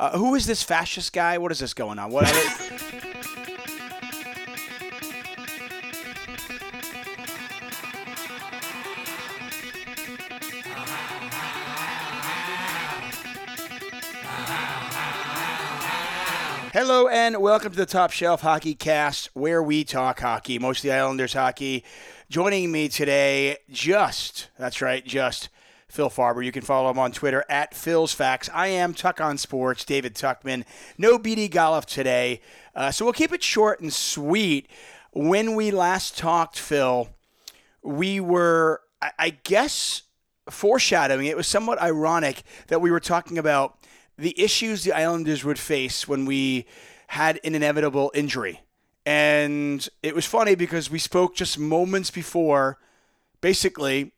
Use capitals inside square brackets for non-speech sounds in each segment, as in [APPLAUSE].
Uh, who is this fascist guy? What is this going on? What? Hello and welcome to the Top Shelf Hockey Cast, where we talk hockey, mostly Islanders hockey. Joining me today, just that's right, just Phil Farber. You can follow him on Twitter at Phil's Facts. I am Tuck on Sports, David Tuckman. No BD Golf today, uh, so we'll keep it short and sweet. When we last talked, Phil, we were, I, I guess, foreshadowing. It was somewhat ironic that we were talking about the issues the Islanders would face when we had an inevitable injury. And it was funny because we spoke just moments before, basically,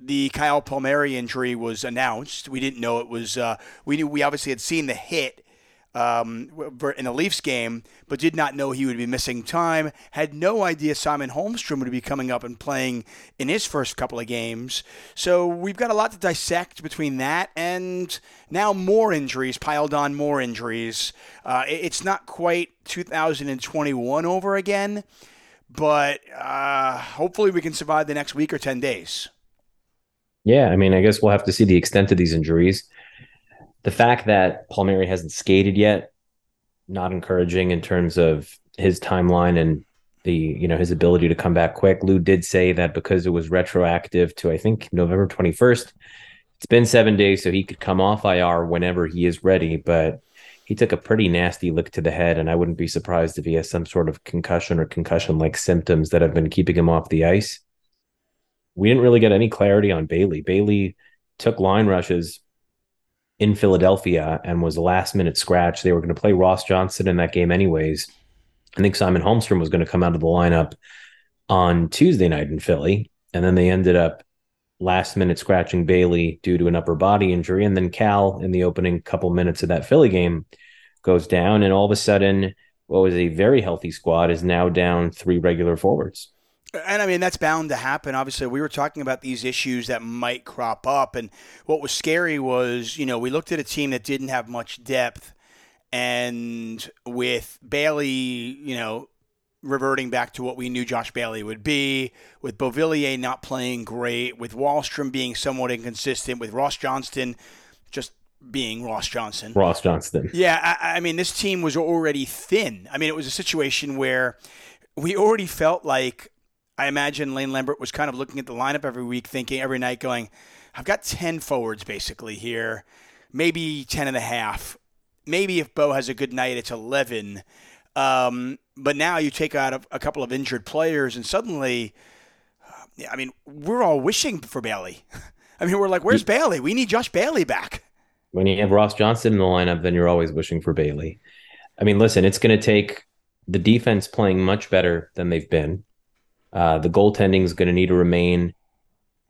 the Kyle Palmieri injury was announced. We didn't know it was. Uh, we knew we obviously had seen the hit um, in the Leafs game, but did not know he would be missing time. Had no idea Simon Holmstrom would be coming up and playing in his first couple of games. So we've got a lot to dissect between that and now more injuries piled on, more injuries. Uh, it's not quite 2021 over again, but uh, hopefully we can survive the next week or 10 days. Yeah, I mean, I guess we'll have to see the extent of these injuries the fact that Palmieri hasn't skated yet, not encouraging in terms of his timeline and the you know his ability to come back quick. Lou did say that because it was retroactive to I think November 21st, it's been seven days, so he could come off IR whenever he is ready. But he took a pretty nasty lick to the head, and I wouldn't be surprised if he has some sort of concussion or concussion like symptoms that have been keeping him off the ice. We didn't really get any clarity on Bailey. Bailey took line rushes in Philadelphia and was a last minute scratch. They were going to play Ross Johnston in that game anyways. I think Simon Holmstrom was going to come out of the lineup on Tuesday night in Philly. And then they ended up last minute scratching Bailey due to an upper body injury. And then Cal, in the opening couple minutes of that Philly game, goes down. And all of a sudden, what was a very healthy squad is now down three regular forwards. And I mean, that's bound to happen. Obviously, we were talking about these issues that might crop up. And what was scary was, you know, we looked at a team that didn't have much depth. And with Bailey, you know, reverting back to what we knew Josh Bailey would be, with Beauvillier not playing great, with Wahlstrom being somewhat inconsistent, with Ross Johnston just being Ross Johnson. Ross Johnston. Yeah, I, I mean, this team was already thin. I mean, it was a situation where we already felt like I imagine Lane Lambert was kind of looking at the lineup every week, thinking every night, going, I've got 10 forwards basically here, maybe 10 and a half. Maybe if Bo has a good night, it's 11. Um, but now you take out a, a, couple of injured players, and suddenly, uh, I mean, we're all wishing for Bailey. [LAUGHS] I mean, we're like, where's Bailey? We need Josh Bailey back. When you have Ross Johnston in the lineup, then you're always wishing for Bailey. I mean, listen, it's going to take the defense playing much better than they've been. Uh, the goaltending is going to need to remain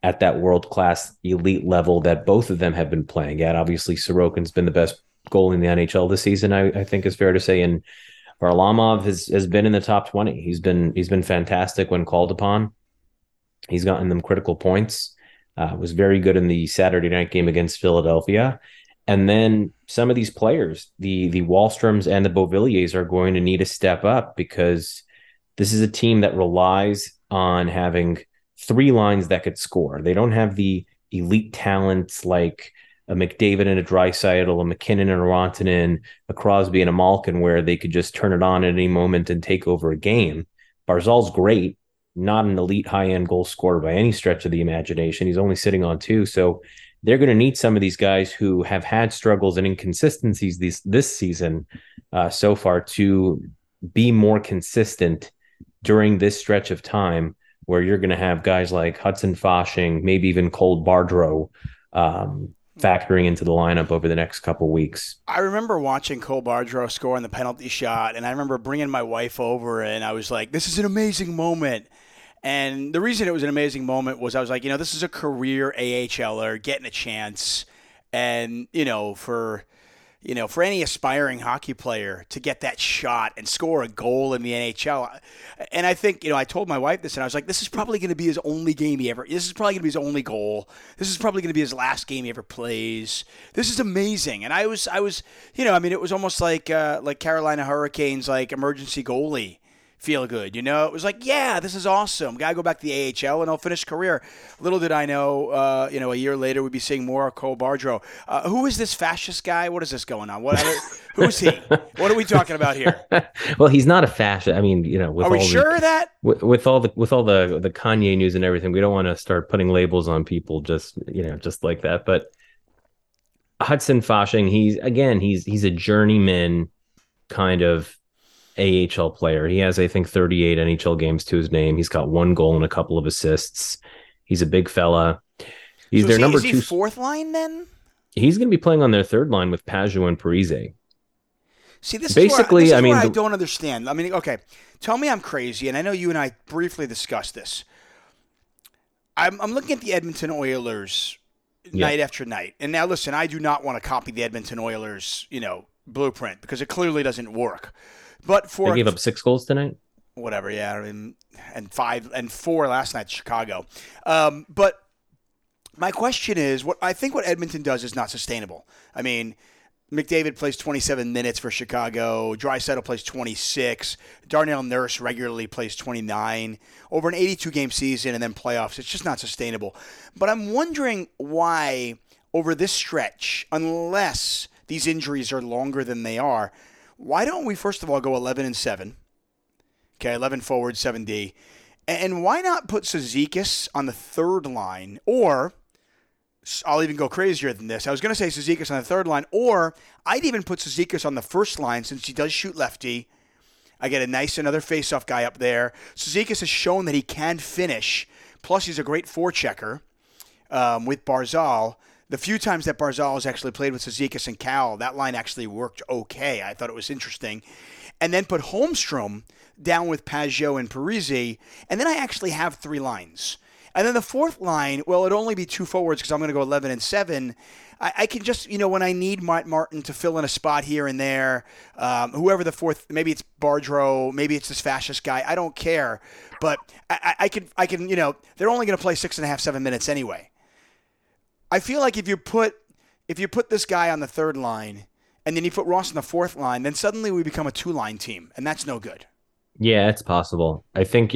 at that world class elite level that both of them have been playing at. Obviously, Sorokin's been the best goal in the NHL this season. I, I think is fair to say, and Varlamov has has been in the top twenty. He's been he's been fantastic when called upon. He's gotten them critical points. Uh, was very good in the Saturday night game against Philadelphia. And then some of these players, the the Wahlstroms and the Beauvilliers, are going to need to step up because this is a team that relies on having three lines that could score. They don't have the elite talents like a McDavid and a Draisaitl, a MacKinnon and a Rantanen, a Crosby and a Malkin, where they could just turn it on at any moment and take over a game. Barzal's great, not an elite high end goal scorer by any stretch of the imagination. He's only sitting on two. So they're going to need some of these guys who have had struggles and inconsistencies this, this season uh, so far to be more consistent during this stretch of time where you're going to have guys like Hudson Fasching, maybe even Cole Bardreau um, factoring into the lineup over the next couple weeks. I remember watching Cole Bardreau score on the penalty shot, and I remember bringing my wife over, and I was like, "This is an amazing moment." And the reason it was an amazing moment was I was like, you know, this is a career AHLer getting a chance, and you know, for you know, for any aspiring hockey player to get that shot and score a goal in the NHL. And I think, you know, I told my wife this and I was like, this is probably going to be his only game he ever, this is probably going to be his only goal. This is probably going to be his last game he ever plays. This is amazing. And I was, I was, you know, I mean, it was almost like, uh, like Carolina Hurricanes, like emergency goalie feel good. You know, it was like, yeah, this is awesome. Got to go back to the AHL and I'll finish career. Little did I know, uh, you know, a year later we'd be seeing more Cole Bardreau. Uh, who is this fascist guy? What is this going on? What? [LAUGHS] who's he? What are we talking about here? [LAUGHS] well, he's not a fascist. I mean, you know, with are we sure the, that with, with, all the with all the the Kanye news and everything, we don't want to start putting labels on people just you know just like that. But Hudson Fasching, he's again, he's he's a journeyman kind of AHL player. He has, I think, 38 NHL games to his name. He's got one goal and a couple of assists. He's a big fella. He's so their he, number two. fourth line then? He's going to be playing on their third line with Pageau and Parise. See, this basically, is where, this is I mean, I don't understand. I mean, okay, tell me I'm crazy, and I know you and I briefly discussed this. I'm, I'm looking at the Edmonton Oilers yeah. night after night, and now listen, I do not want to copy the Edmonton Oilers, you know, blueprint because it clearly doesn't work. But for they gave up six goals tonight. Whatever, yeah, I mean, and five and four last night, Chicago. Um, but my question is, what I think what Edmonton does is not sustainable. I mean, McDavid plays 27 minutes for Chicago. Draisaitl plays 26. Darnell Nurse regularly plays 29 over an 82 game season and then playoffs. It's just not sustainable. But I'm wondering why over this stretch, unless these injuries are longer than they are, why don't we first of all go 11 and 7? Okay, 11 forward, 7D. And why not put Cizikas on the third line or I'll even go crazier than this. I was going to say Cizikas on the third line, or I'd even put Cizikas on the first line since he does shoot lefty. I get a nice another faceoff guy up there. Cizikas has shown that he can finish. Plus, he's a great forechecker um, with Barzal the few times that Barzal has actually played with Cizikas and Cal, that line actually worked okay. I thought it was interesting. And then put Holmstrom down with Pageau and Parise. and then I actually have three lines. And then the fourth line, well, it'd only be two forwards because I'm going to go 11 and 7. I, I, can just, you know, when I need Matt Martin to fill in a spot here and there, um, whoever the fourth, maybe it's Bardreau, maybe it's this fascist guy, I don't care. But I, I can, I can, you know, they're only going to play six and a half, seven minutes anyway. I feel like if you put if you put this guy on the third line and then you put Ross on the fourth line, then suddenly we become a two line team, and that's no good. Yeah, it's possible. I think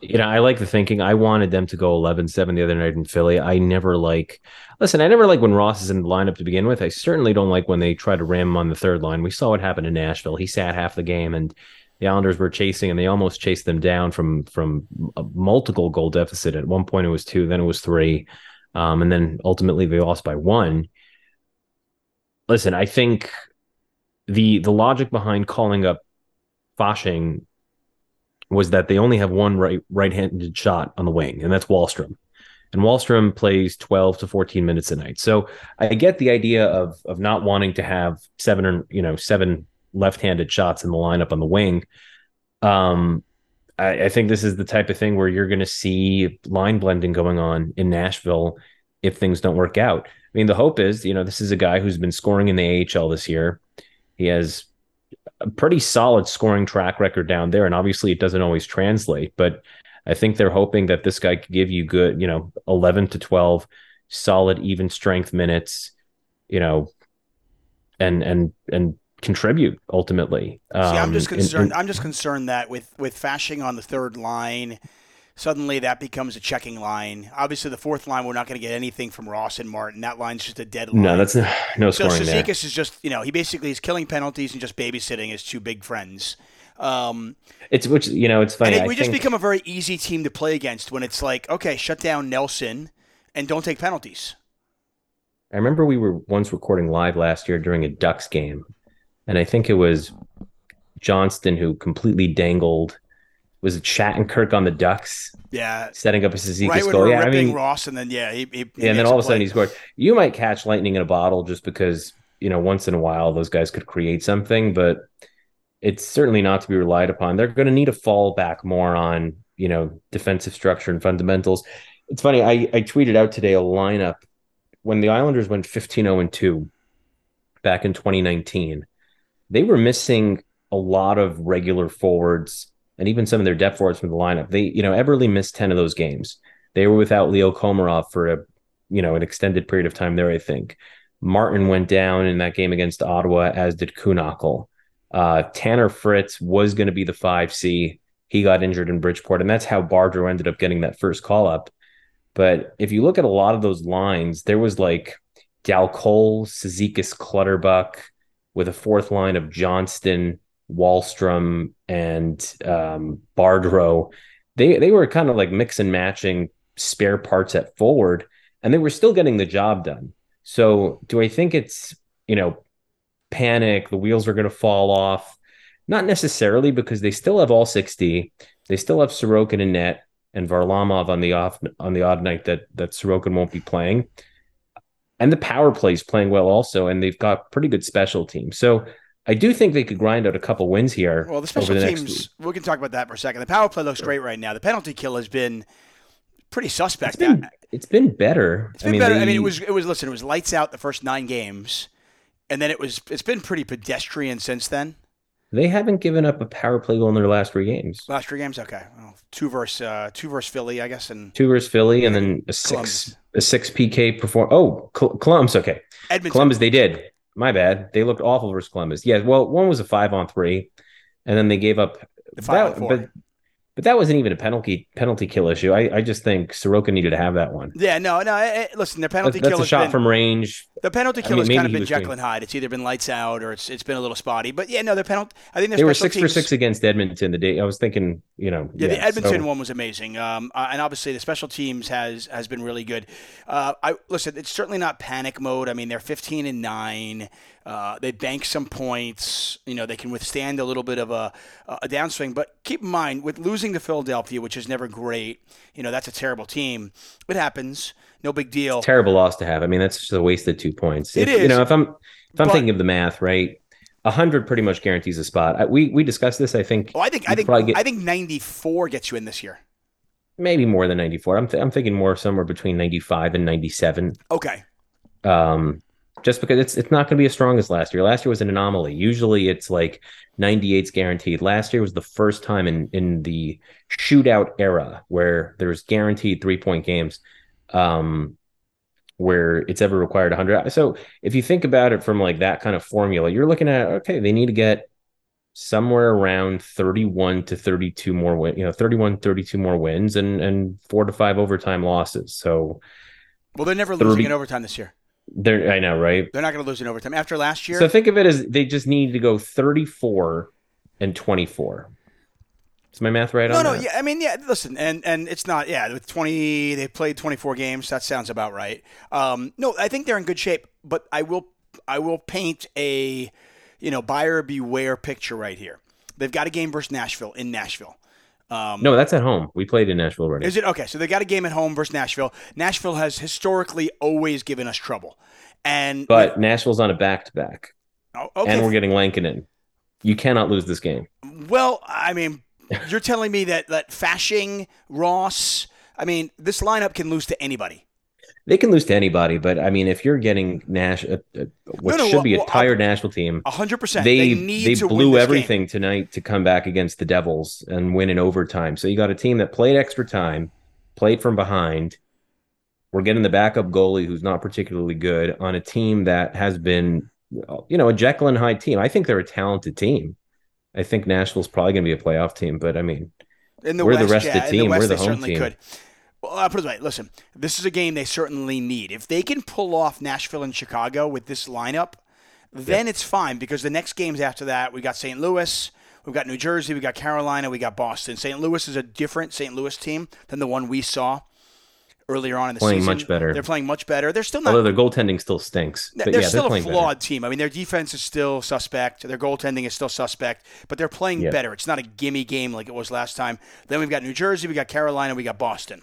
you know, I like the thinking. I wanted them to go 11-7 the other night in Philly. I never like listen, I never like when Ross is in the lineup to begin with. I certainly don't like when they try to ram him on the third line. We saw what happened in Nashville. He sat half the game and the Islanders were chasing and they almost chased them down from from a multiple goal deficit. At one point it was two, then it was three. Um, and then ultimately they lost by one. Listen, I think the the logic behind calling up Fasching was that they only have one right right-handed shot on the wing, and that's Wahlstrom. And Wahlstrom plays 12 to 14 minutes a night. So I get the idea of of not wanting to have seven or you know seven left-handed shots in the lineup on the wing. Um, I, I think this is the type of thing where you're going to see line blending going on in Nashville if things don't work out. I mean, the hope is, you know, this is a guy who's been scoring in the AHL this year. He has a pretty solid scoring track record down there, and obviously it doesn't always translate. But I think they're hoping that this guy could give you good, you know, eleven to twelve solid, even strength minutes, you know, and and and contribute ultimately. Um, See, I'm just um, concerned. In, in, I'm just concerned that with with Fasching on the third line, suddenly that becomes a checking line. Obviously, the fourth line we're not going to get anything from Ross and Martin. That line's just a dead line. No, that's no, [LAUGHS] no so scoring there. is just you know he basically is killing penalties and just babysitting his two big friends. Um, it's which you know it's funny. It, we just become a very easy team to play against when it's like okay, shut down Nelson and don't take penalties. I remember we were once recording live last year during a Ducks game, and I think it was Johnston who completely dangled. Was it Shattenkirk on the Ducks? Yeah, setting up a Cizikas right goal. yeah, I mean Ross, and then yeah, he, he, he yeah, and then all of a sudden he scored. You might catch lightning in a bottle just because you know once in a while those guys could create something, but it's certainly not to be relied upon. They're going to need to fall back more on you know defensive structure and fundamentals. It's funny. I I tweeted out today a lineup when the Islanders went 15-0 and two back in 2019, they were missing a lot of regular forwards and even some of their depth forwards from the lineup. They, you know, Eberle missed 10 of those games. They were without Leo Komarov for a, you know, an extended period of time there, I think. Martin went down in that game against Ottawa, as did Kühnhackl. Uh, Tanner Fritz was going to be the 5C. He got injured in Bridgeport, and that's how Bardreau ended up getting that first call up. But if you look at a lot of those lines, there was like Dal Colle, Cizikas Clutterbuck, with a fourth line of Johnston, Wahlstrom, and um, Bardreau. They they were kind of like mix and matching spare parts at forward, and they were still getting the job done. So do I think it's you know panic? The wheels are going to fall off. Not necessarily because they still have all 60. They still have Sorokin and net and Varlamov on the off on the odd night that that Sorokin won't be playing. And the power plays playing well also, and they've got pretty good special teams. So I do think they could grind out a couple wins here. Well, the special the teams, we can talk about that for a second. The power play looks great right now. The penalty kill has been pretty suspect. It's been, it's been better. It's been I mean, better. They, I mean, it was it was listen, it was lights out the first nine games, and then it was it's been pretty pedestrian since then. They haven't given up a power play goal in their last three games. Last three games, okay. Well, two versus uh, two versus Philly, I guess, and two versus Philly, and then a six Columbus. a six PK perform. Oh, Col- Columbus, okay. Edmonton. Columbus, they did. My bad. They looked awful versus Columbus. Yeah, well, one was a five on three, and then they gave up. The five that, on four. But but that wasn't even a penalty penalty kill issue. I, I just think Sorokin needed to have that one. Yeah, no, no. It, listen, the penalty that's, kill. That's a shot been, from range. The penalty kill I mean, has kind of been Jekyll and Hyde. It's either been lights out or it's it's been a little spotty. But yeah, no, the penalty. I think they were six teams, for six against Edmonton. The day I was thinking, you know, yeah, yeah the Edmonton so. one was amazing. Um, uh, and obviously the special teams has has been really good. Uh, I listen. It's certainly not panic mode. I mean, they're fifteen and nine. Uh, they bank some points. You know, they can withstand a little bit of a, a downswing. But keep in mind, with losing to Philadelphia, which is never great, you know, that's a terrible team. It happens. No big deal. Terrible loss to have. I mean, that's just a wasted two points. It if, is. You know, if I'm if I'm but, thinking of the math, right? hundred pretty much guarantees a spot. I, we we discussed this. I think. Oh, I think I think get, I think ninety four gets you in this year. Maybe more than ninety four. I'm th- I'm thinking more somewhere between ninety five and ninety seven. Okay. Um, just because it's it's not going to be as strong as last year. Last year was an anomaly. Usually it's like 98's guaranteed. Last year was the first time in in the shootout era where there's guaranteed three point games, um, where it's ever required 100. So if you think about it from like that kind of formula, you're looking at okay, they need to get somewhere around 31 to 32 more win, you know, 31 32 more wins and and four to five overtime losses. So well, they're never 30, losing in overtime this year. They're I know, right? They're not going to lose in overtime after last year. So think of it as they just need to go 34 and 24. Is my math right no, on no, that? yeah. I mean, yeah. Listen, and and it's not. Yeah, with twenty, they played twenty four games. That sounds about right. Um, no, I think they're in good shape. But I will, I will paint a, you know, buyer beware picture right here. They've got a game versus Nashville in Nashville. Um, no, that's at home. We played in Nashville already. Is it okay? So they got a game at home versus Nashville. Nashville has historically always given us trouble, and but Nashville's on a back to back, and we're getting Lankinen. You cannot lose this game. Well, I mean, you're telling me that that Fasching, Ross. I mean, this lineup can lose to anybody they can lose to anybody, but I mean, if you're getting Nash, uh, uh, what no, no, should be a tired I'll, Nashville team, hundred percent, they they, they blew everything game. tonight to come back against the Devils and win in overtime. So you got a team that played extra time, played from behind. We're getting the backup goalie who's not particularly good on a team that has been, you know, a Jekyll and Hyde team. I think they're a talented team. I think Nashville's probably going to be a playoff team, but I mean, in the we're West, the rest yeah, of the team. The West, we're the home team. Could. Well, I'll put it way. Listen, this is a game they certainly need. If they can pull off Nashville and Chicago with this lineup, then yep. it's fine because the next games after that, we got St. Louis, we've got New Jersey, we got Carolina, we got Boston. St. Louis is a different St. Louis team than the one we saw earlier on in the playing season. much better. They're playing much better. They're still not. Although their goaltending still stinks. They're, yeah, still they're a flawed better. team. I mean, their defense is still suspect. Their goaltending is still suspect, but they're playing yep. better. It's not a gimme game like it was last time. Then we've got New Jersey, we got Carolina, we got Boston.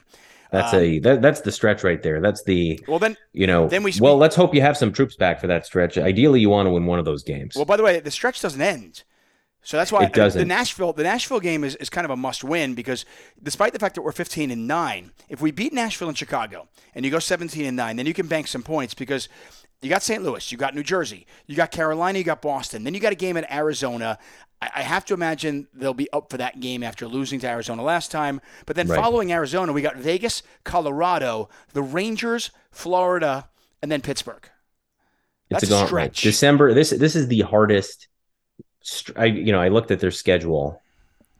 That's um, a that, that's the stretch right there. That's the well then you know then we well let's hope you have some troops back for that stretch. Ideally, you want to win one of those games. Well, by the way, the stretch doesn't end. So that's why the Nashville the Nashville game is, is kind of a must win because despite the fact that we're 15 and 9, if we beat Nashville and Chicago and you go 17 and 9, then you can bank some points because You got St. Louis, you got New Jersey, you got Carolina, you got Boston. Then you got a game in Arizona. I, I have to imagine they'll be up for that game after losing to Arizona last time. But then Right. following Arizona, we got Vegas, Colorado, the Rangers, Florida, and then Pittsburgh. It's a a stretch. December. This this is the hardest. I you know I looked at their schedule.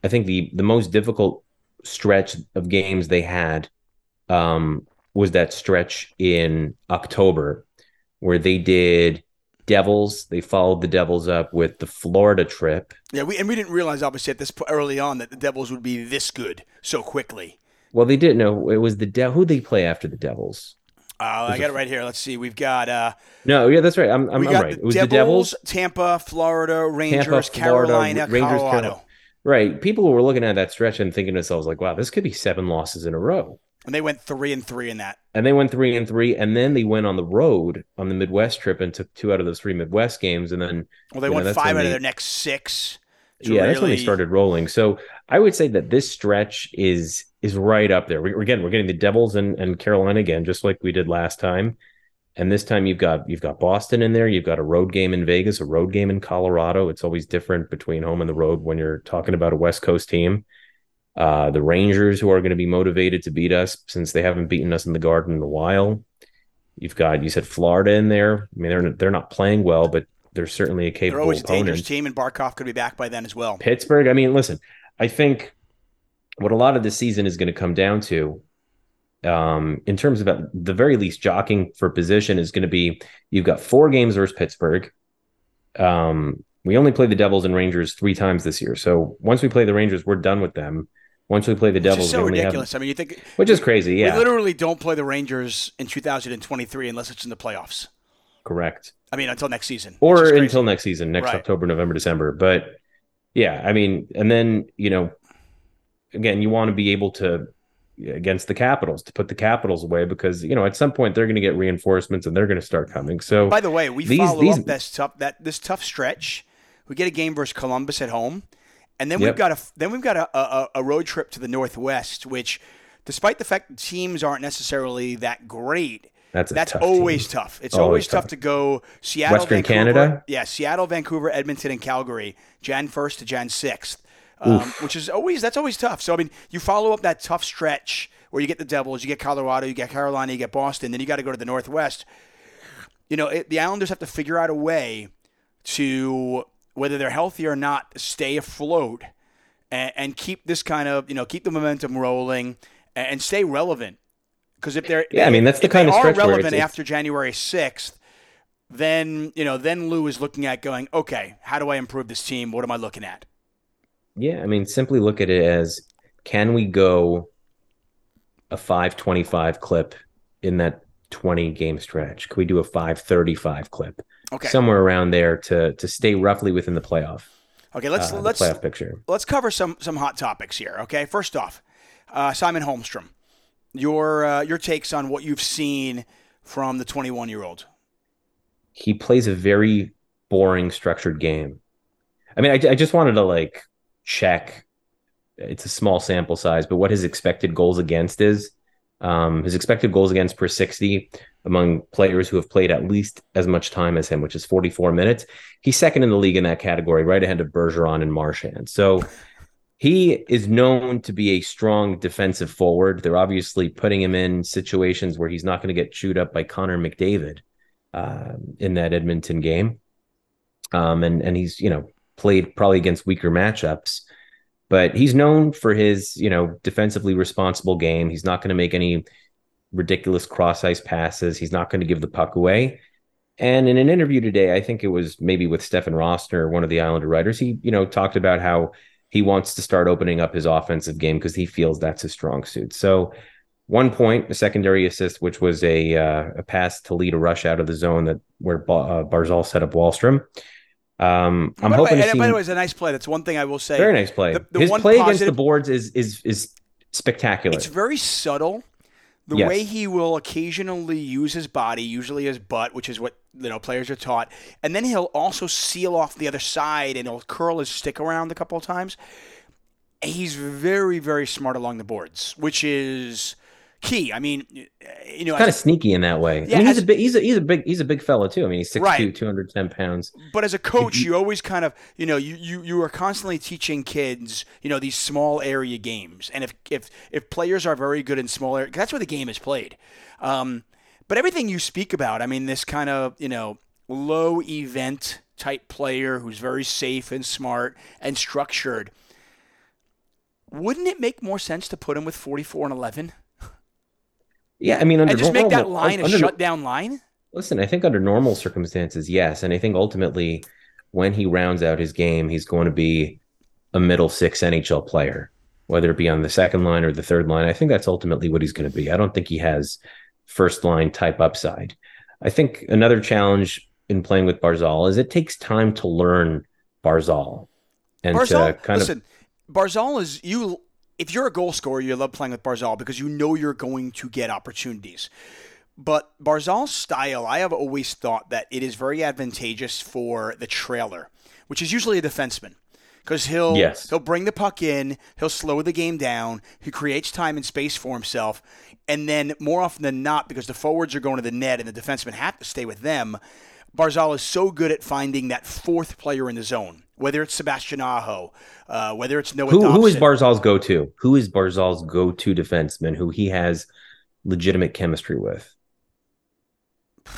I think the the most difficult stretch of games they had um, was that stretch in October where they did Devils. They followed the Devils up with the Florida trip. Yeah, we and we didn't realize obviously at this po- early on that the Devils would be this good so quickly. Well, they didn't know it was the De- who they play after the Devils. Uh, I got it right here. Let's see. We've got uh, No, yeah, that's right. I'm I'm, we I'm right. the It was Devils, the Devils. Tampa, Florida, Rangers, Florida, Carolina, Rangers, Colorado. Carolina. Right. People were looking at that stretch and thinking to themselves, like, wow, this could be seven losses in a row. And they went three and three in that. And they went three and three, and then they went on the road on the Midwest trip and took two out of those three Midwest games, and then Well, they won five out of their next six. Yeah, that's when they started rolling. So I would say that this stretch is is right up there. We, again, we're getting the Devils and, and Carolina again, just like we did last time. And this time you've got you've got Boston in there. You've got a road game in Vegas, a road game in Colorado. It's always different between home and the road when you're talking about a West Coast team. Uh, the Rangers, who are going to be motivated to beat us since they haven't beaten us in the Garden in a while. You've got you said Florida in there. I mean, they're they're not playing well, but they're certainly a capable. They're always a dangerous opponent. team, and Barkov could be back by then as well. Pittsburgh. I mean, listen, I think what a lot of this season is going to come down to, um, in terms of at the very least jockeying for position, is going to be you've got four games versus Pittsburgh. Um, we only play the Devils and Rangers three times this year, so once we play the Rangers, we're done with them. Once we play the Which Devils, so ridiculous. have, I mean, you think which is crazy. Yeah, we literally don't play the Rangers in 2023 unless it's in the playoffs. Correct. I mean, until next season. Or until next season, next Right. October, November, December. But yeah, I mean, and then you know, again, you want to be able to against the Capitals to put the Capitals away because you know at some point they're going to get reinforcements and they're going to start coming. So By the way, we These- follow these- up this tough that this tough stretch. We get a game versus Columbus at home, and then Yep. we've got a then we've got a, a, a road trip to the Northwest, which, despite the fact that teams aren't necessarily that great, that's that's tough always team. tough. It's Always always tough tough. to go Seattle, Western Vancouver, Canada? yeah, Seattle, Vancouver, Edmonton, and Calgary, Jan first to Jan sixth, um, which is always that's always tough. So I mean, you follow up that tough stretch where you get the Devils, you get Colorado, you get Carolina, you get Boston, then you got to go to the Northwest. You know, it, the Islanders have to figure out a way to whether they're healthy or not, stay afloat and, and keep this kind of you know keep the momentum rolling and, and stay relevant. Because if they're Yeah, I mean, that's the kind of stretch relevant it's- it's- after January sixth, then you know then Lou is looking at going, okay, how do I improve this team? What am I looking at? Yeah, I mean, simply look at it as can we go a 525 clip in that 20 game stretch? Could we do a 535 clip? Okay, Somewhere around there to to stay roughly within the playoff okay, let's uh, let's playoff picture. let's cover some some hot topics here. Okay, first off, uh, Simon Holmstrom, your uh, your takes on what you've seen from the 21 year old. He plays a very boring structured game. I mean, I, I just wanted to like check. It's a small sample size, but what his expected goals against is. Um, his expected goals against per 60 among players who have played at least as much time as him, which is 44 minutes. He's second in the league in that category, right ahead of Bergeron and Marchand. So he is known to be a strong defensive forward. They're obviously putting him in situations where he's not going to get chewed up by Connor McDavid uh, in that Edmonton game. Um, and and he's you know played probably against weaker matchups, but he's known for his you know defensively responsible game. He's not going to make any ridiculous cross ice passes. He's not going to give the puck away. And in an interview today, I think it was maybe with Stefen Rosner, one of the Islander writers, he you know talked about how he wants to start opening up his offensive game because he feels that's his strong suit. So one point, a secondary assist, which was a uh, a pass to lead a rush out of the zone that where Ba- uh, Barzal set up Wahlstrom. Um, I'm by, hoping way, and see by the way, it's a nice play. That's one thing I will say. very nice play. the- the His one play against the boards is is is spectacular. It's very subtle. The Yes. way he will occasionally use his body, usually his butt, which is what you know players are taught, and then he'll also seal off the other side and he'll curl his stick around a couple of times. He's very, very smart along the boards, which is key. I mean, you know, kind of sneaky in that way. Yeah, I mean, he's a big, he's a he's a big he's a big fella too. I mean, he's 6'2", Right. 210 pounds. But as a coach, you always kind of, you know, you, you, you are constantly teaching kids, you know, these small area games. And if if if players are very good in small area, that's where the game is played. Um, but everything you speak about, I mean, this kind of, you know, low event type player who's very safe and smart and structured. Wouldn't it make more sense to put him with 44 and 11 Yeah, I mean, under and just make that normal- line a shutdown line? Listen, I think under normal circumstances, yes, and I think ultimately, when he rounds out his game, he's going to be a middle six NHL player, whether it be on the second line or the third line. I think that's ultimately what he's going to be. I don't think he has first line type upside. I think another challenge in playing with Barzal is it takes time to learn Barzal and Barzal, to kind of listen, Barzal is you. If you're a goal scorer, you love playing with Barzal because you know you're going to get opportunities. But Barzal's style, I have always thought that it is very advantageous for the trailer, which is usually a defenseman, because he'll Yes. he'll bring the puck in, he'll slow the game down, he creates time and space for himself, and then more often than not, because the forwards are going to the net and the defensemen have to stay with them, Barzal is so good at finding that fourth player in the zone, whether it's Sebastian Aho, uh, whether it's Noah who, who is Barzal's go to? Who is Barzal's go to defenseman who he has legitimate chemistry with? [SIGHS]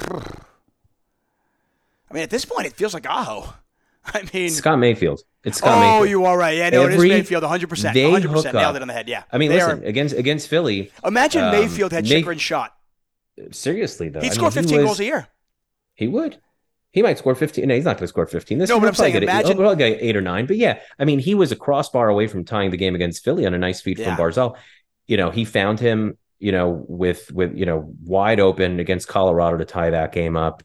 I mean, at this point, it feels like Aho. [LAUGHS] I mean, Scott Mayfield. It's Scott Mayfield. oh, Mayfield. you are right. Yeah, no, it Every- is Mayfield, 100%. they 100% nailed it on the head. Yeah. I mean, They listen are- against against Philly. imagine um, Mayfield had May- Chychrun shot. Seriously though, He'd I mean, score he 15 was- goals a year. He would. He might score 15. No, he's not going to score 15. This No, but I'm saying, get- imagine- he'll get eight or nine. But yeah, I mean, he was a crossbar away from tying the game against Philly on a nice feed Yeah. from Barzal. You know, he found him. You know, with with you know wide open against Colorado to tie that game up.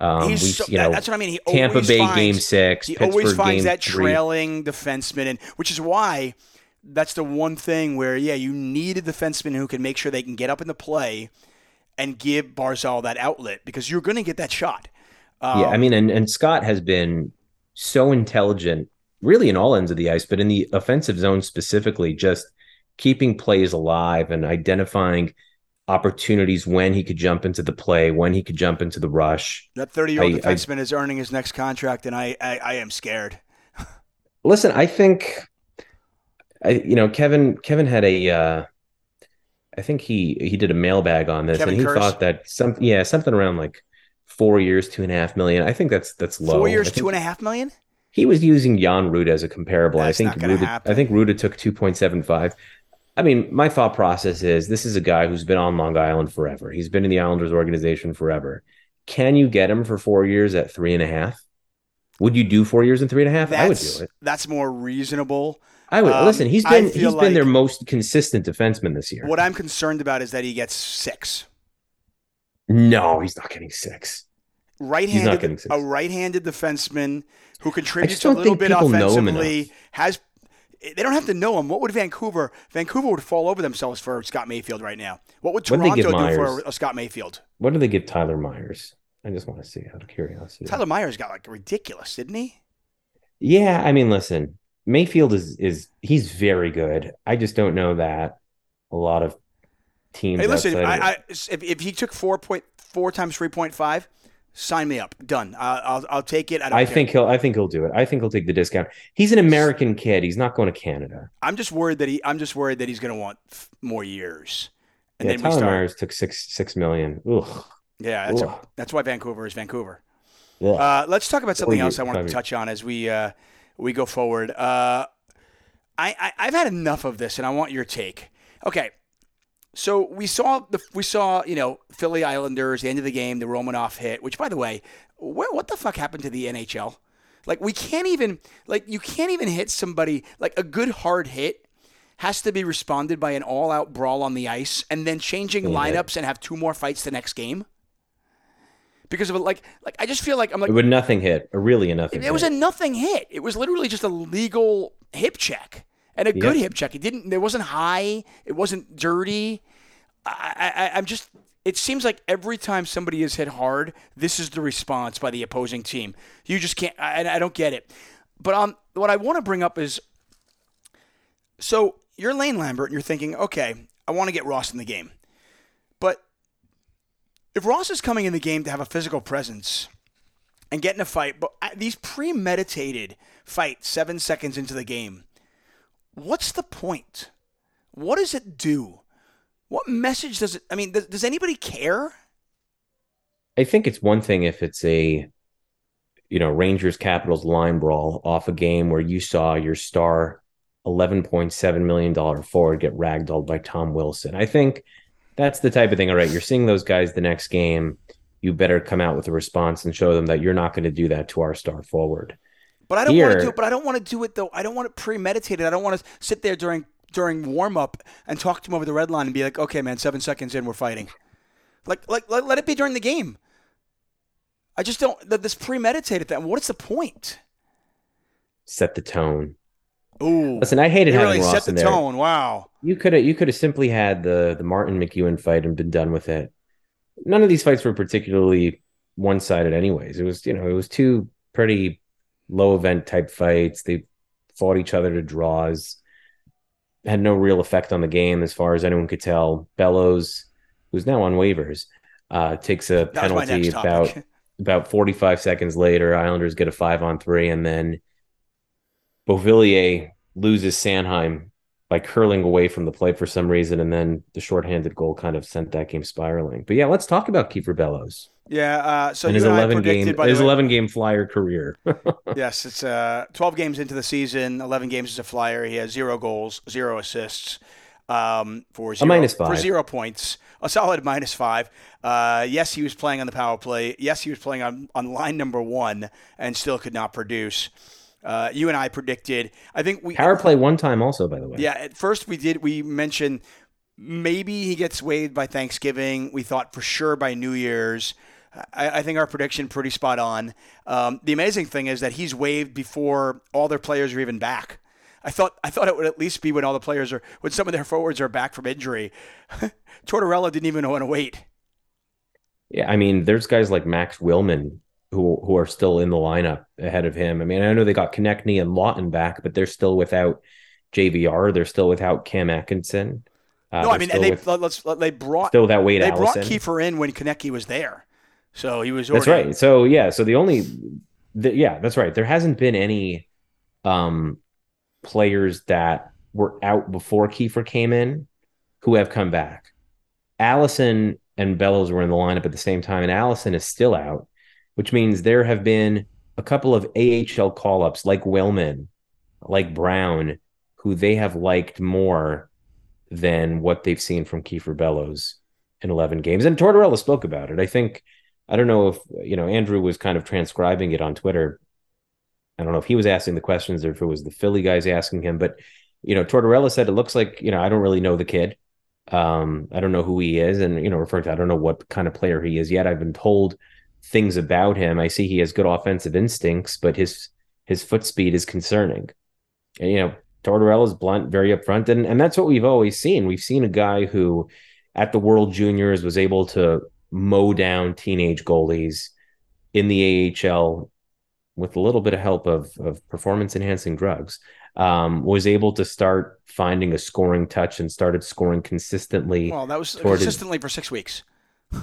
Um, He's we, so, you know, that's what I mean. He Tampa Bay finds, game six. He Pittsburgh always finds that three. trailing defenseman, and which is why that's the one thing where yeah, you need a defenseman who can make sure they can get up in the play and give Barzal that outlet because you're going to get that shot. Um, yeah, I mean, and, and Scott has been so intelligent, really in all ends of the ice, but in the offensive zone specifically, just keeping plays alive and identifying opportunities when he could jump into the play, when he could jump into the rush. that 30 year old I- I- defenseman is earning his next contract, and I, I, I am scared. Listen, I think, I you know, Kevin Kevin had a, uh, I think he he did a mailbag on this, Kevin and he thought that some yeah something around like four years, two and a half million. I think that's that's low. Four years, two and a half million. He was using Jan Rutta as a comparable. That's I think Rutta, happen. I think Rutta took two point seven five. I mean, my thought process is this is a guy who's been on Long Island forever. He's been in the Islanders organization forever. Can you get him for four years at three and a half? Would you do four years and three and a half? I would That's do it. that's more reasonable. I would Um, listen. He's been he's been their most consistent defenseman this year. What I'm concerned about is that he gets six. No, he's not getting six. Right-handed, a right-handed defenseman who contributes a little bit people know him offensively has. They don't have to know him. What would Vancouver? Vancouver would fall over themselves for Scott Mayfield right now. What would What did they Toronto do for a, a Scott Mayfield? What do they give Tyler Myers? I just want to see out of curiosity. Tyler Myers got like ridiculous, didn't he? Yeah, I mean, listen, Mayfield is is he's very good. I just don't know that a lot of teams. Hey, listen, I, I, if, if he took four point four times three point five, sign me up. Done. I'll, I'll, I'll take it. I, I think he'll. I think he'll do it. I think he'll take the discount. He's an American kid. He's not going to Canada. I'm just worried that he. I'm just worried that he's going to want f- more years. And yeah, then Tyler start. Myers took six six million. Ugh. Yeah, that's, Ugh. that's why Vancouver is Vancouver. Ugh. Uh, let's talk about something else I wanted to touch on as we uh, we go forward. Uh, I, I I've had enough of this, and I want your take. Okay, so we saw the we saw you know Philly Islanders the end of the game, the Romanoff hit. Which, by the way, where, what the fuck happened to the NHL? Like we can't even like you can't even hit somebody like a good hard hit has to be responded by an all-out brawl on the ice and then changing Yeah. lineups and have two more fights the next game because of it like like I just feel like I'm like With nothing hit, really a nothing. it was a nothing hit. It was literally just a legal hip check and a good hip check. It didn't. It wasn't high. It wasn't dirty. I, I, I'm just. It seems like every time somebody is hit hard, this is the response by the opposing team. You just can't. I, I don't get it. But um, what I want to bring up is, so you're Lane Lambert and you're thinking, okay, I want to get Ross in the game. But if Ross is coming in the game to have a physical presence and get in a fight, but uh, these premeditated fights seven seconds into the game, what's the point? What does it do? What message does it? I mean, does, does anybody care? I think it's one thing if it's a, you know, Rangers Capitals line brawl off a game where you saw your star $11.7 million forward get ragdolled by Tom Wilson. I think that's the type of thing. All right, you're seeing those guys the next game. You better come out with a response and show them that you're not going to do that to our star forward. But I don't want to do it. But I don't want to do it though. I don't want it premeditated. I don't want to sit there during during warm up and talk to him over the red line and be like, "Okay, man, seven seconds in, we're fighting." Like, like let, let it be during the game. I just don't. let This premeditated thing. What is the point? Set the tone. Ooh, listen, I hated having really Ross set the in there. tone. Wow, you could have you could have simply had the the Martin MacEwen fight and been done with it. None of these fights were particularly one sided, anyways. It was you know it was two pretty low event type fights. They fought each other to draws. Had no real effect on the game as far as anyone could tell. Bellows, who's now on waivers, uh, takes a that penalty about about 45 seconds later. Islanders get a five on three, and then Beauvillier loses Sanheim by curling away from the play for some reason, and then the shorthanded goal kind of sent that game spiraling. But yeah, let's talk about Kieffer Bellows. Yeah, uh, so and his eleven game his eleven game flyer career. [LAUGHS] yes, it's uh, twelve games into the season, eleven games as a flyer. He has zero goals, zero assists, um, for zero, a minus five. for zero points, a solid minus five. Uh, yes, he was playing on the power play. Yes, he was playing on on line number one, and still could not produce. Uh, you and I predicted. I think we power play one time also. By the way, yeah. At first, we did. We mentioned maybe he gets waived by Thanksgiving. We thought for sure by New Year's. I, I think our prediction pretty spot on. Um, the amazing thing is that he's waived before all their players are even back. I thought I thought it would at least be when all the players are when some of their forwards are back from injury. [LAUGHS] Tortorella didn't even want to wait. Yeah, I mean, there's guys like Max Willman who who are still in the lineup ahead of him. I mean, I know they got Konecny and Laughton back, but they're still without JVR. They're still without Cam Atkinson. Uh, no, I mean, they with, let's they brought still that Wade they Allison. brought Kieffer in when Konecny was there, so he was. Already... That's right. So yeah, so the only, the, yeah, that's right. There hasn't been any um players that were out before Kieffer came in who have come back. Allison and Bellows were in the lineup at the same time, and Allison is still out which means there have been a couple of AHL call ups like Willman, like Brown, who they have liked more than what they've seen from Kieffer Bellows in 11 games. And Tortorella spoke about it. I think, I don't know if, you know, Andrew was kind of transcribing it on Twitter. I don't know if he was asking the questions or if it was the Philly guys asking him, but, you know, Tortorella said it looks like, you know, I don't really know the kid. Um, I don't know who he is. And, you know, referring to, I don't know what kind of player he is yet. I've been told things about him. I see he has good offensive instincts, but his his foot speed is concerning. And you know, Tortorella's blunt, very upfront, and and that's what we've always seen. We've seen a guy who, at the World Juniors, was able to mow down teenage goalies in the AHL with a little bit of help of of performance enhancing drugs. Um, was able to start finding a scoring touch and started scoring consistently. Well, that was consistently his, for six weeks.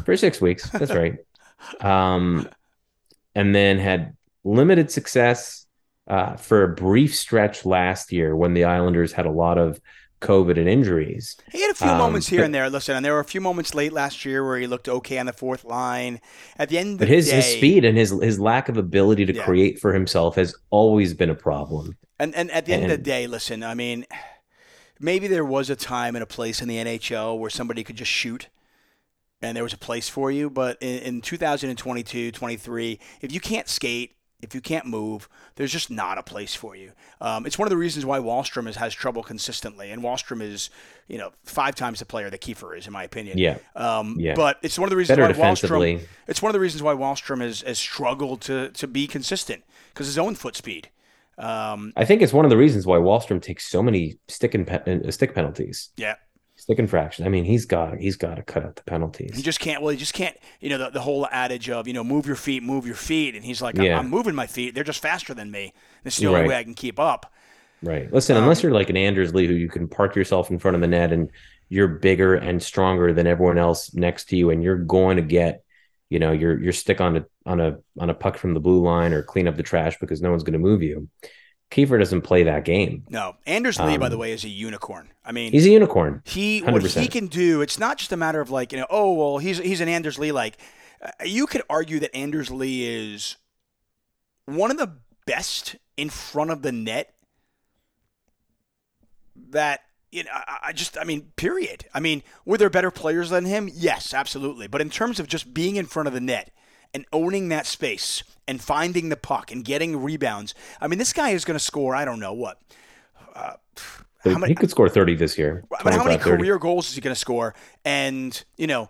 For six weeks, that's right [LAUGHS] um, and then had limited success uh, for a brief stretch last year when the Islanders had a lot of COVID and injuries. He had a few um, moments here but, and there. Listen, and there were a few moments late last year where he looked okay on the fourth line. At the end, but his, day, his speed and his his lack of ability to yeah. create for himself has always been a problem. And and at the and, end of the day, listen, I mean, maybe there was a time and a place in the NHL where somebody could just shoot and there was a place for you. But in, in 2022, 23, if you can't skate, if you can't move, there's just not a place for you. Um, it's one of the reasons why Wahlstrom has, has trouble consistently, and Wahlstrom is, you know, five times the player that Kieffer is, in my opinion. Yeah. Um, yeah. But it's one of the reasons Better why Wahlstrom. It's one of the reasons why Wahlstrom has, has struggled to to be consistent because his own foot speed. Um, I think it's one of the reasons why Wahlstrom takes so many stick and pe- uh, stick penalties. Yeah, stick infraction. I mean, he's got he's got to cut out the penalties. He just can't. Well, he just can't. You know, the, the whole adage of you know, move your feet, move your feet, and he's like, I'm, yeah. I'm moving my feet. They're just faster than me. This is the only right. way I can keep up. Right. Listen, Um, unless you're like an Anders Lee who you can park yourself in front of the net and you're bigger and stronger than everyone else next to you, and you're going to get, you know, your your stick on a on a on a puck from the blue line or clean up the trash because no one's going to move you. Kieffer doesn't play that game. No, Anders Lee, by Um, the way, is a unicorn. I mean, He's a unicorn. He what he can do. It's not just a matter of like you know. Oh well, he's he's an Anders Lee. Like uh, you could argue that Anders Lee is one of the best in front of the net. That you know, I, I just I mean, period. I mean, were there better players than him? Yes, absolutely. But in terms of just being in front of the net and owning that space and finding the puck and getting rebounds, I mean, this guy is going to score. I don't know what. Uh, how many, he could score 30 this year. but how many 30. career goals is he going to score? And you know,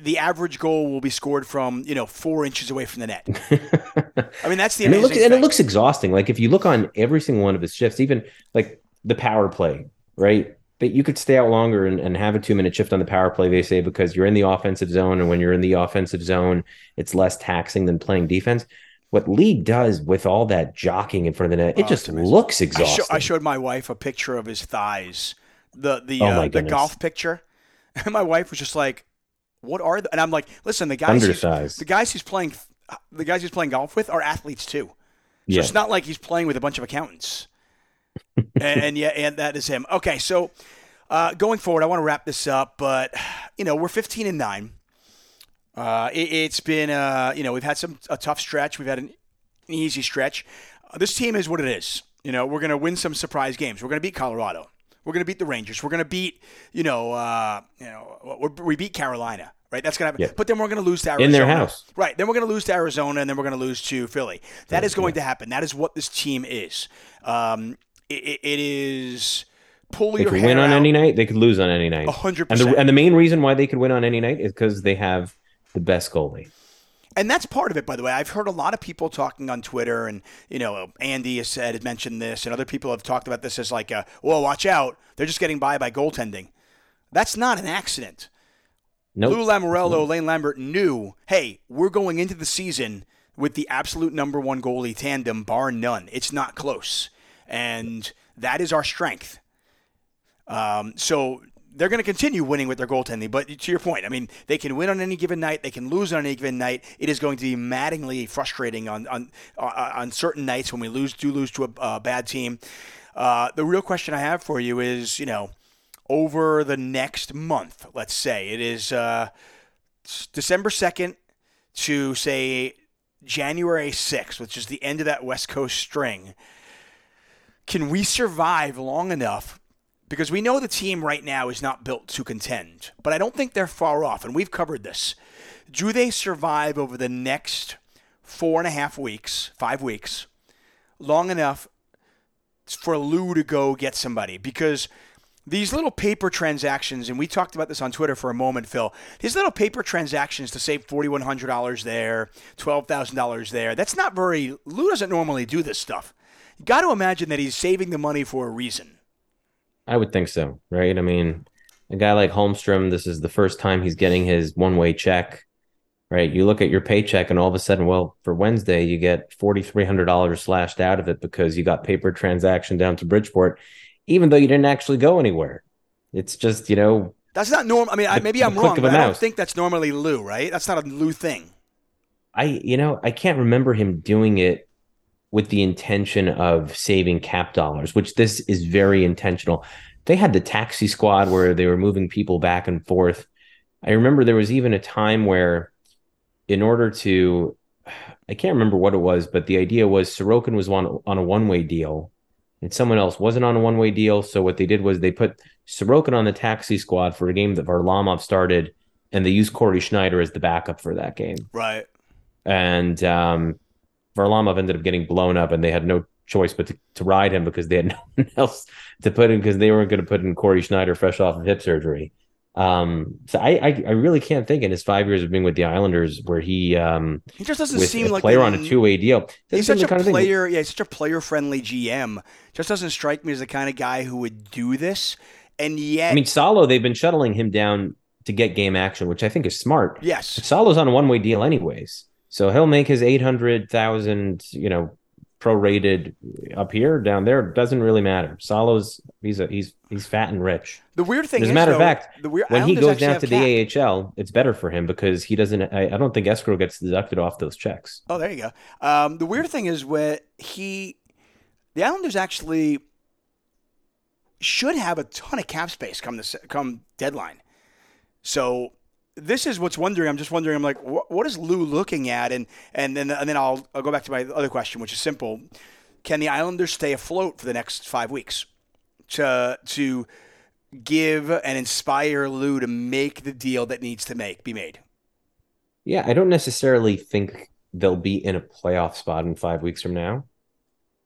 the average goal will be scored from you know four inches away from the net. [LAUGHS] I mean, that's the and, it looks, and it looks exhausting. Like if you look on every single one of his shifts, even like the power play, right? But you could stay out longer and, and have a two minute shift on the power play, they say, because you're in the offensive zone. And when you're in the offensive zone, it's less taxing than playing defense. What Lee does with all that jockeying in front of the net, Oh, it just it's amazing. looks I, exhausting. I showed my wife a picture of his thighs, the the Oh, uh, the golf picture, [LAUGHS] and my wife was just like, "What are?" The-? And I'm like, "Listen, the guys, Undersized. the guys he's playing, the guys he's playing golf with are athletes too. So yeah. it's not like he's playing with a bunch of accountants. And, and yeah, and that is him. Okay, so uh, going forward, I want to wrap this up, but you know we're 15 and nine. Uh, it, it's been uh, you know we've had some a tough stretch. We've had an, an easy stretch. Uh, this team is what it is. You know we're going to win some surprise games. We're going to beat Colorado. We're going to beat the Rangers. We're going to beat you know uh, you know we're, beat Carolina. Right, that's gonna happen. Yeah. But then we're gonna lose to Arizona In their house. Right, then we're gonna lose to Arizona, and then we're gonna lose to Philly. That is going to happen. That is what this team is. Um, it, it- is pull They your could hair win on out. any night. They could lose on any night. Hundred And the percent. and the main reason why they could win on any night is because they have the best goalie. And that's part of it, by the way. I've heard a lot of people talking on Twitter, and you know, Andy has said, had mentioned this, and other people have talked about this as like, a, "Well, watch out! They're just getting by by goaltending." That's not an accident. Nope. Lou Lamoriello, Lane Lambert knew, hey, we're going into the season with the absolute number one goalie tandem, bar none. It's not close, and that is our strength. Um, so they're going to continue winning with their goaltending. But to your point, I mean, they can win on any given night. They can lose on any given night. It is going to be maddeningly frustrating on on uh, on certain nights when we lose do lose to a, a bad team. Uh, the real question I have for you is, you know, over the next month, let's say it is uh, December second to say January sixth, which is the end of that West Coast string. Can we survive long enough because we know the team right now is not built to contend, but I don't think they're far off, and we've covered this. Do they survive over the next four and a half weeks, five weeks, long enough for Lou to go get somebody? Because these little paper transactions, and we talked about this on Twitter for a moment, Phil. These little paper transactions to save forty one hundred dollars there, twelve thousand dollars there. That's not very. Lou doesn't normally do this stuff. You got to imagine that he's saving the money for a reason. I would think so, right? I mean, a guy like Holmstrom, this is the first time he's getting his one way check, right? You look at your paycheck, and all of a sudden, well, for Wednesday, you get $4,300 slashed out of it because you got paper transaction down to Bridgeport, even though you didn't actually go anywhere. It's just, you know, That's not normal. I mean, I, The- maybe I'm wrong, but I don't think that's normally Lou, right? That's not a Lou thing. I, you know, I can't remember him doing it with the intention of saving cap dollars, which this is very intentional. They had the taxi squad where they were moving people back and forth. I remember there was even a time where, in order to, I can't remember what it was, but the idea was Sorokin was on, on a one way deal and someone else wasn't on a one way deal. So what they did was they put Sorokin on the taxi squad for a game that Varlamov started, and they used Cory Schneider as the backup for that game Right. and um, Varlamov ended up getting blown up, and they had no choice but to, to ride him because they had [LAUGHS] no one else to put in because they weren't going to put in Cory Schneider fresh off of hip surgery. Um, so I, I I really can't think in his five years of being with the Islanders where he um He just doesn't seem a like player the- on a two way deal. He's such a player. Yeah, he's such a player-friendly GM. Just doesn't strike me as the kind of guy who would do this. And yet, I mean, Salo, they've been shuttling him down to get game action, which I think is smart. yes, Salo's on a one way deal anyways, so he'll make his eight hundred thousand, you know, prorated up here, down there, doesn't really matter. Salo's he's a, he's he's fat and rich. The weird thing As a is, matter of though, fact, the weird, When he goes down to cap. the AHL, it's better for him because he doesn't. I, I don't think escrow gets deducted off those checks. Oh, there you go. Um, the weird thing is when he, the Islanders actually should have a ton of cap space come this come deadline. So this is what's wondering. I'm just wondering. I'm like, what, what is Lou looking at? And and then and then I'll I'll go back to my other question, which is simple: Can the Islanders stay afloat for the next five weeks to to give and inspire Lou to make the deal that needs to make be made? Yeah, I don't necessarily think they'll be in a playoff spot in five weeks from now,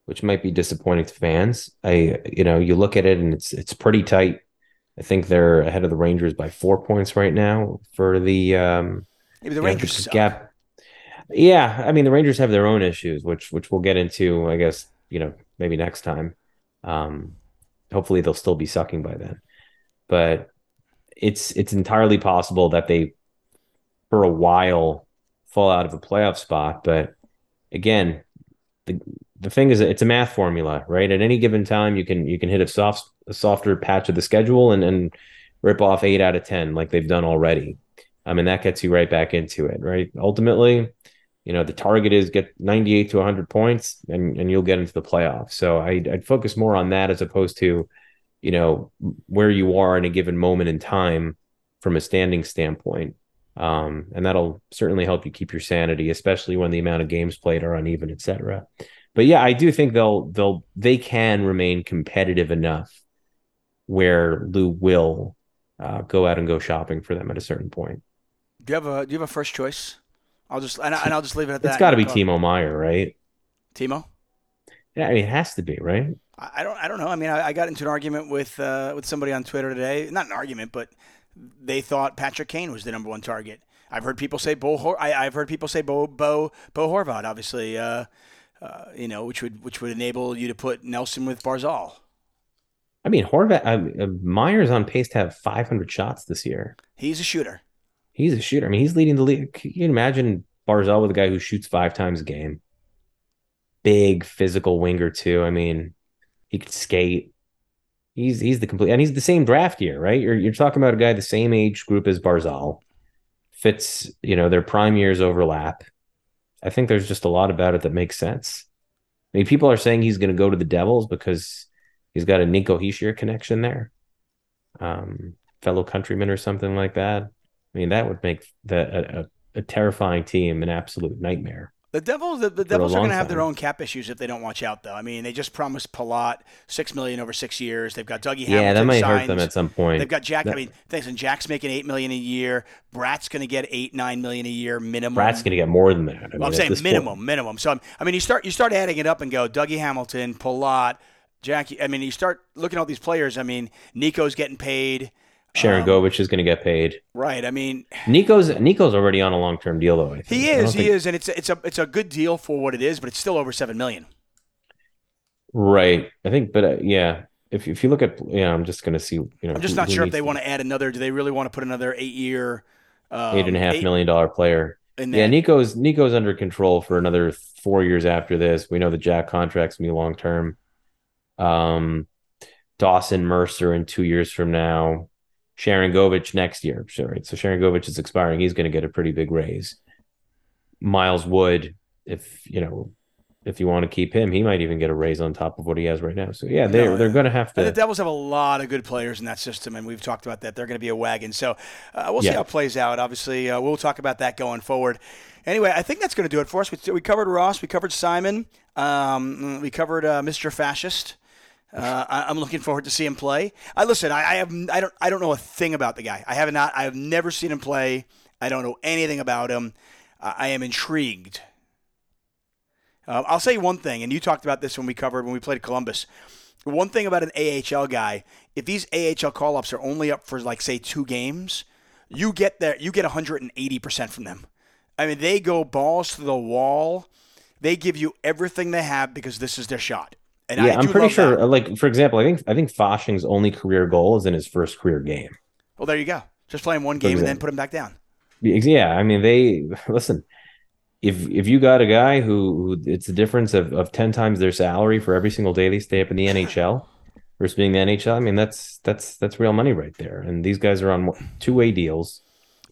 which might be disappointing to fans. I, you know, you look at it and it's it's pretty tight. I think they're ahead of the Rangers by four points right now for the um Maybe the know, Rangers suck. gap. Yeah, I mean the Rangers have their own issues, which which we'll get into, I guess, you know, maybe next time. Um, hopefully they'll still be sucking by then. But it's it's entirely possible that they for a while fall out of a playoff spot. But again, the the thing is it's a math formula, right? At any given time you can you can hit a soft a softer patch of the schedule and and rip off eight out of ten like they've done already. I mean that gets you right back into it, right? Ultimately, you know, the target is get 98 to 100 points and and you'll get into the playoffs. So I I'd focus more on that as opposed to, you know, where you are in a given moment in time from a standing standpoint. Um, and that'll certainly help you keep your sanity, especially when the amount of games played are uneven, et cetera. But yeah, I do think they'll they'll they can remain competitive enough where Lou will uh, go out and go shopping for them at a certain point. Do you have a Do you have a first choice? I'll just and, I'll just leave it at that. It's got to be Go. Timo Meier, right? Timo. Yeah, I mean, it has to be, right? I I don't. I don't know. I mean, I, I got into an argument with uh, with somebody on Twitter today. Not an argument, but they thought Patrick Kane was the number one target. I've heard people say Bo. Hor- I, I've heard people say Bo Bo Bo Horvat. Obviously, uh, uh, you know, which would which would enable you to put Nelson with Barzal. I mean, Horvat, uh, uh, Meier's on pace to have 500 shots this year. He's a shooter. He's a shooter. I mean, he's leading the league. Can you imagine Barzal with a guy who shoots five times a game? Big physical winger too. I mean, he could skate. He's he's the complete and he's the same draft year, right? You're you're talking about a guy the same age group as Barzal. Fits, you know, their prime years overlap. I think there's just a lot about it that makes sense. I mean, people are saying he's going to go to the Devils because he's got a Nico Hischier connection there, um, fellow countryman or something like that. I mean, that would make the a, a, terrifying team an absolute nightmare. The Devils, the, the Devils are going to have their own cap issues if they don't watch out, though. I mean, they just promised Palat six million over six years. They've got Dougie Yeah, Hamilton that might signed. hurt them at some point. They've got Jack. I mean, thanks. And Jack's making eight million a year. Bratt's going to get eight nine million a year minimum. Bratt's going to get more than that. I Well, I'm saying minimum, point. minimum. So I'm, I mean, you start you start adding it up and go Dougie Hamilton, Palat, Jackie. I mean, you start looking at all these players. I mean, Nico's getting paid. Sharon Um, Govich is going to get paid. Right. I mean, Nico's Nico's already on a long term deal though. I think. he is. He think- is, and it's a, it's a it's a good deal for what it is, but it's still over seven million. Right. I think, but uh, yeah, if if you look at, yeah, I'm just going to see. You know, I'm just not sure if they to- want to add another. Do they really want to put another eight year? Um, eight and a half million dollar player. in Yeah. Nico's Nico's under control for another four years after this. We know the Jack contract's gonna be long term. Um, Dawson Mercer in two years from now. Sharangovich next year. Right. So Sharangovich is expiring. He's going to get a pretty big raise. Miles Wood, if you know, if you want to keep him, he might even get a raise on top of what he has right now. So yeah, they're No, they're going to have And the. Devils have a lot of good players in that system, and we've talked about that. They're going to be a wagon. So uh, we'll see how it plays out. Obviously, uh, we'll talk about that going forward. Anyway, I think that's going to do it for us. We, we covered Ross. We covered Simon. Um, we covered uh, Mr. Fasching. Uh, I, I'm looking forward to see him play. I listen. I, I have. I don't. I don't know a thing about the guy. I have not. I have never seen him play. I don't know anything about him. Uh, I am intrigued. Uh, I'll say one thing, and you talked about this when we covered when we played Columbus. One thing about an AHL guy, if these AHL call ups are only up for like say two games, you get there you get 180% from them. I mean, they go balls to the wall. They give you everything they have because this is their shot. And Yeah, I'm pretty sure. that. Like for example, I think I think Fasching's only career goal is in his first career game. Well, there you go. Just play him one game and then put him back down. Yeah, I mean they listen. if if you got a guy who, who it's a difference of, of 10 times their salary for every single day they stay up in the NHL versus being the NHL, I mean that's that's that's real money right there. And these guys are on two way deals.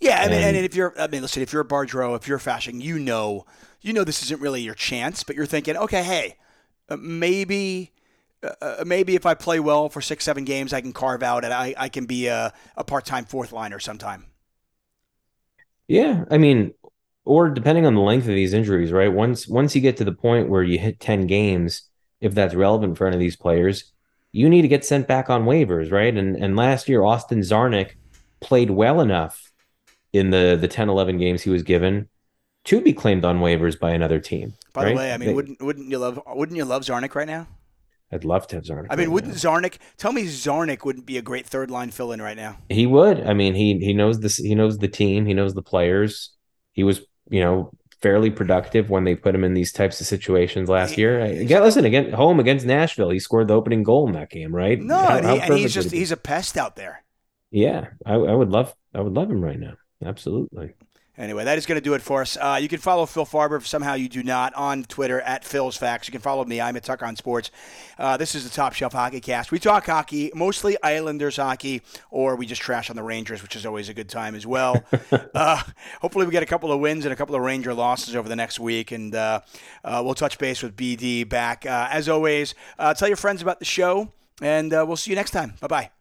Yeah, I mean, and, and, if you're, I mean, listen, if you're a Bardreau, if you're Fasching, you know, you know, this isn't really your chance, but you're thinking, okay, hey, uh, maybe, uh, uh, maybe if I play well for six, seven games, I can carve out and I, I can be a, a part time fourth liner sometime. Yeah, I mean, or depending on the length of these injuries, right? Once once you get to the point where you hit 10 games, if that's relevant for any of these players, you need to get sent back on waivers, right? And and last year Austin Czarnik played well enough in the the 10 11 games he was given to be claimed on waivers by another team. By right? the way, I mean, they, wouldn't wouldn't you love wouldn't you love Czarnik right now? I'd love to have Czarnik. I mean, right wouldn't now. Czarnik tell me Czarnik wouldn't be a great third line fill in right now? He would. I mean, he he knows this. He knows the team. He knows the players. He was you know, fairly productive when they put him in these types of situations last year. Again, listen, again, home against Nashville, he scored the opening goal in that game, right? No, how, and, he, and he's just he's a pest out there. Yeah, I, I would love I would love him right now. Absolutely. Anyway, that is going to do it for us. Uh, you can follow Phil Farber if somehow you do not on Twitter at Phil's Facts. You can follow me. I'm at Tuck on Sports. Uh, this is the Top Shelf Hockey Cast. We talk hockey, mostly Islanders hockey, or we just trash on the Rangers, which is always a good time as well. [LAUGHS] uh, hopefully, we get a couple of wins and a couple of Ranger losses over the next week, and uh, uh, we'll touch base with BD back. Uh, as always, tell your friends about the show, and we'll see you next time. Bye bye.